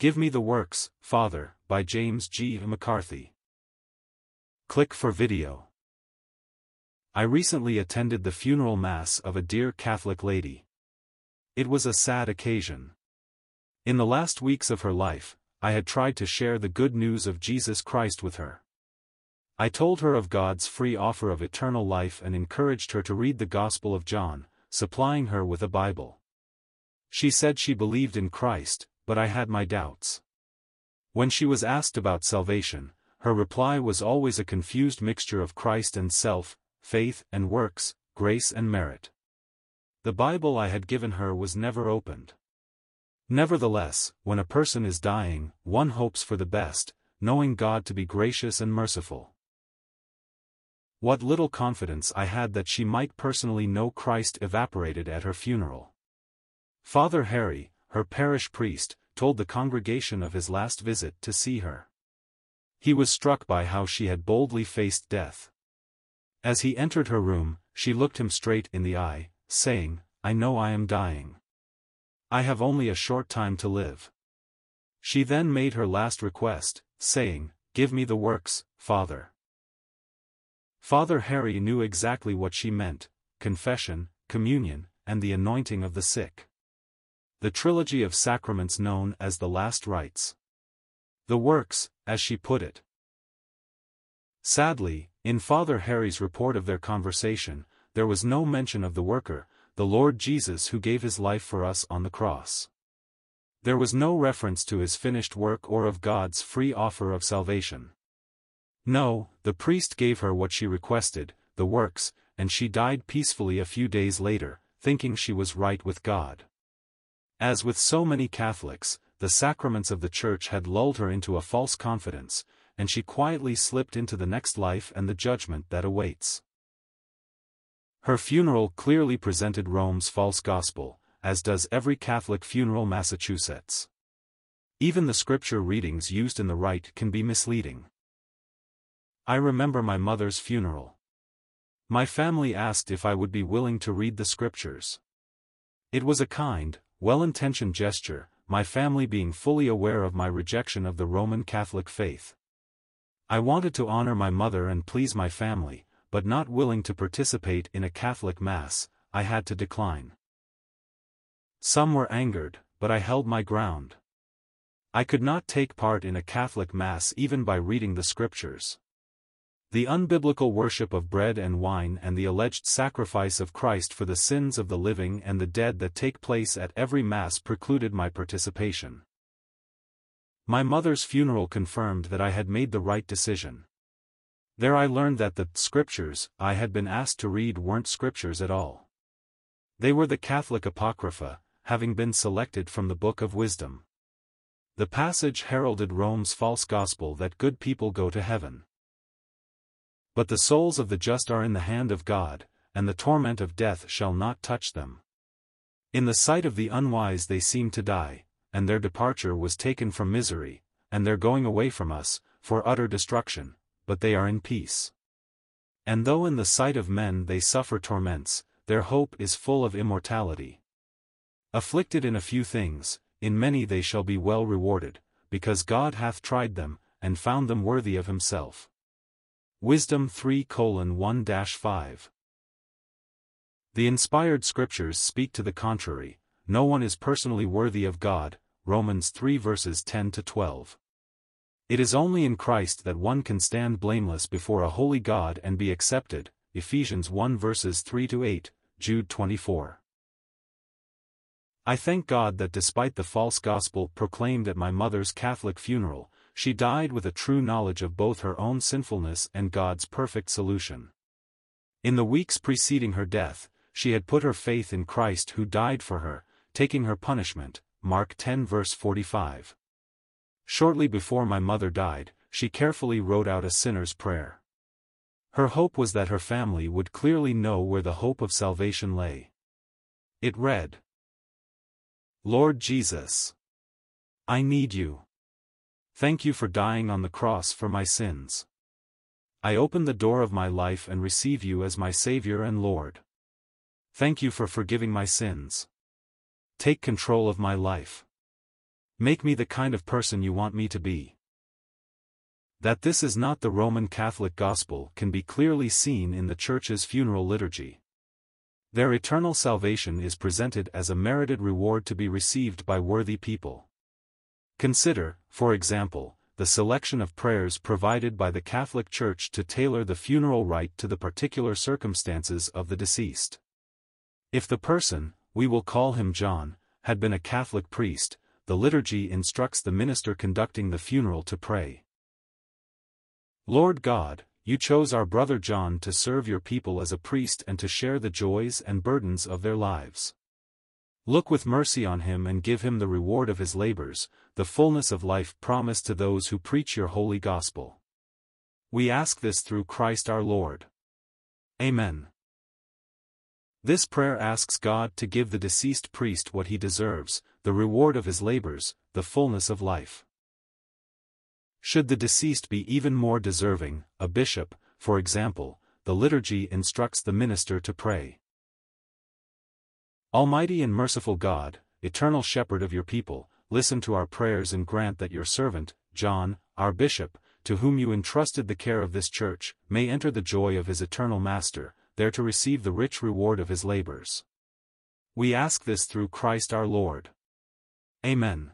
Give Me the Works, Father, by James G. McCarthy. Click for video. I recently attended the funeral mass of a dear Catholic lady. It was a sad occasion. In the last weeks of her life, I had tried to share the good news of Jesus Christ with her. I told her of God's free offer of eternal life and encouraged her to read the Gospel of John, supplying her with a Bible. She said she believed in Christ, but I had my doubts. When she was asked about salvation, her reply was always a confused mixture of Christ and self, faith and works, grace and merit. The Bible I had given her was never opened. Nevertheless, when a person is dying, one hopes for the best, knowing God to be gracious and merciful. What little confidence I had that she might personally know Christ evaporated at her funeral. Father Harry, her parish priest, told the congregation of his last visit to see her. He was struck by how she had boldly faced death. As he entered her room, she looked him straight in the eye, saying, I know I am dying. I have only a short time to live. She then made her last request, saying, Give me the works, Father. Father Harry knew exactly what she meant, confession, communion, and the anointing of the sick. The trilogy of sacraments known as the last rites. The works, as she put it. Sadly, in Father Harry's report of their conversation, there was no mention of the worker, the Lord Jesus who gave his life for us on the cross. There was no reference to his finished work or of God's free offer of salvation. No, the priest gave her what she requested, the works, and she died peacefully a few days later, thinking she was right with God. As with so many Catholics, the sacraments of the Church had lulled her into a false confidence, and she quietly slipped into the next life and the judgment that awaits. Her funeral clearly presented Rome's false gospel, as does every Catholic funeral Massachusetts. Even the scripture readings used in the rite can be misleading. I remember my mother's funeral. My family asked if I would be willing to read the scriptures. It was a kind, well-intentioned gesture, my family being fully aware of my rejection of the Roman Catholic faith. I wanted to honor my mother and please my family, but not willing to participate in a Catholic Mass, I had to decline. Some were angered, but I held my ground. I could not take part in a Catholic Mass even by reading the Scriptures. The unbiblical worship of bread and wine and the alleged sacrifice of Christ for the sins of the living and the dead that take place at every Mass precluded my participation. My mother's funeral confirmed that I had made the right decision. There I learned that the scriptures I had been asked to read weren't scriptures at all. They were the Catholic Apocrypha, having been selected from the Book of Wisdom. The passage heralded Rome's false gospel that good people go to heaven. But the souls of the just are in the hand of God, and the torment of death shall not touch them. In the sight of the unwise they seem to die, and their departure was taken from misery, and their going away from us, for utter destruction, but they are in peace. And though in the sight of men they suffer torments, their hope is full of immortality. Afflicted in a few things, in many they shall be well rewarded, because God hath tried them, and found them worthy of himself. Wisdom 3 1 5 The inspired scriptures speak to the contrary, no one is personally worthy of God, Romans 3 verses 10 to 12. It is only in Christ that one can stand blameless before a holy God and be accepted, Ephesians 1 verses 3 to 8, Jude 24. I thank God that despite the false gospel proclaimed at my mother's Catholic funeral, she died with a true knowledge of both her own sinfulness and God's perfect solution. In the weeks preceding her death, she had put her faith in Christ who died for her, taking her punishment, Mark 10 verse 45. Shortly before my mother died, she carefully wrote out a sinner's prayer. Her hope was that her family would clearly know where the hope of salvation lay. It read, Lord Jesus, I need you. Thank you for dying on the cross for my sins. I open the door of my life and receive you as my Savior and Lord. Thank you for forgiving my sins. Take control of my life. Make me the kind of person you want me to be. That this is not the Roman Catholic gospel can be clearly seen in the Church's funeral liturgy. Their eternal salvation is presented as a merited reward to be received by worthy people. Consider, for example, the selection of prayers provided by the Catholic Church to tailor the funeral rite to the particular circumstances of the deceased. If the person, we will call him John, had been a Catholic priest, the liturgy instructs the minister conducting the funeral to pray. Lord God, you chose our brother John to serve your people as a priest and to share the joys and burdens of their lives. Look with mercy on him and give him the reward of his labors, the fullness of life promised to those who preach your holy gospel. We ask this through Christ our Lord. Amen. This prayer asks God to give the deceased priest what he deserves, the reward of his labors, the fullness of life. Should the deceased be even more deserving, a bishop, for example, the liturgy instructs the minister to pray. Almighty and merciful God, eternal shepherd of your people, listen to our prayers and grant that your servant, John, our bishop, to whom you entrusted the care of this church, may enter the joy of his eternal master, there to receive the rich reward of his labors. We ask this through Christ our Lord. Amen.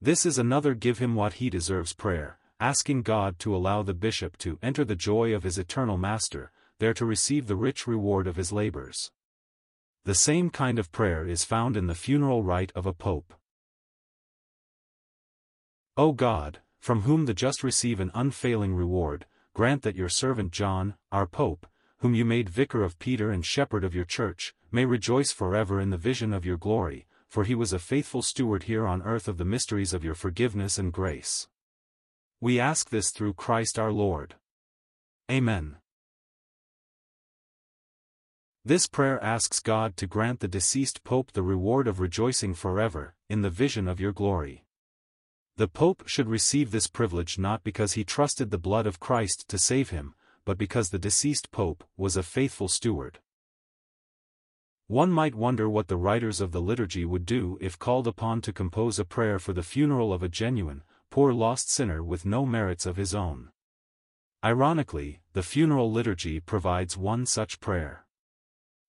This is another give him what he deserves prayer, asking God to allow the bishop to enter the joy of his eternal master, there to receive the rich reward of his labors. The same kind of prayer is found in the funeral rite of a pope. O God, from whom the just receive an unfailing reward, grant that your servant John, our pope, whom you made vicar of Peter and shepherd of your church, may rejoice forever in the vision of your glory, for he was a faithful steward here on earth of the mysteries of your forgiveness and grace. We ask this through Christ our Lord. Amen. This prayer asks God to grant the deceased Pope the reward of rejoicing forever, in the vision of your glory. The Pope should receive this privilege not because he trusted the blood of Christ to save him, but because the deceased Pope was a faithful steward. One might wonder what the writers of the liturgy would do if called upon to compose a prayer for the funeral of a genuine, poor lost sinner with no merits of his own. Ironically, the funeral liturgy provides one such prayer.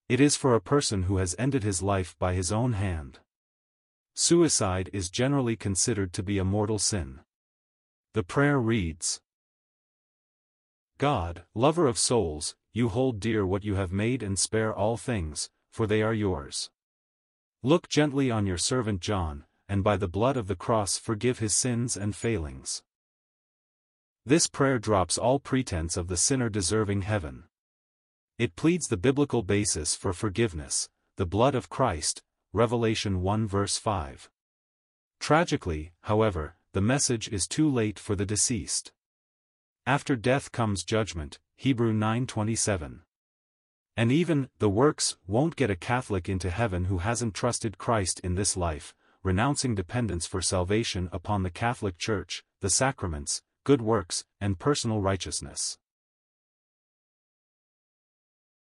It is for a person who has ended his life by his own hand. Suicide is generally considered to be a mortal sin. The prayer reads, God, lover of souls, you hold dear what you have made and spare all things, for they are yours. Look gently on your servant John, and by the blood of the cross forgive his sins and failings. This prayer drops all pretense of the sinner deserving heaven. It pleads the biblical basis for forgiveness, the blood of Christ, Revelation 1 verse 5. Tragically, however, the message is too late for the deceased. After death comes judgment, Hebrew 9:27. And even, the works, won't get a Catholic into heaven who hasn't trusted Christ in this life, renouncing dependence for salvation upon the Catholic Church, the sacraments, good works, and personal righteousness.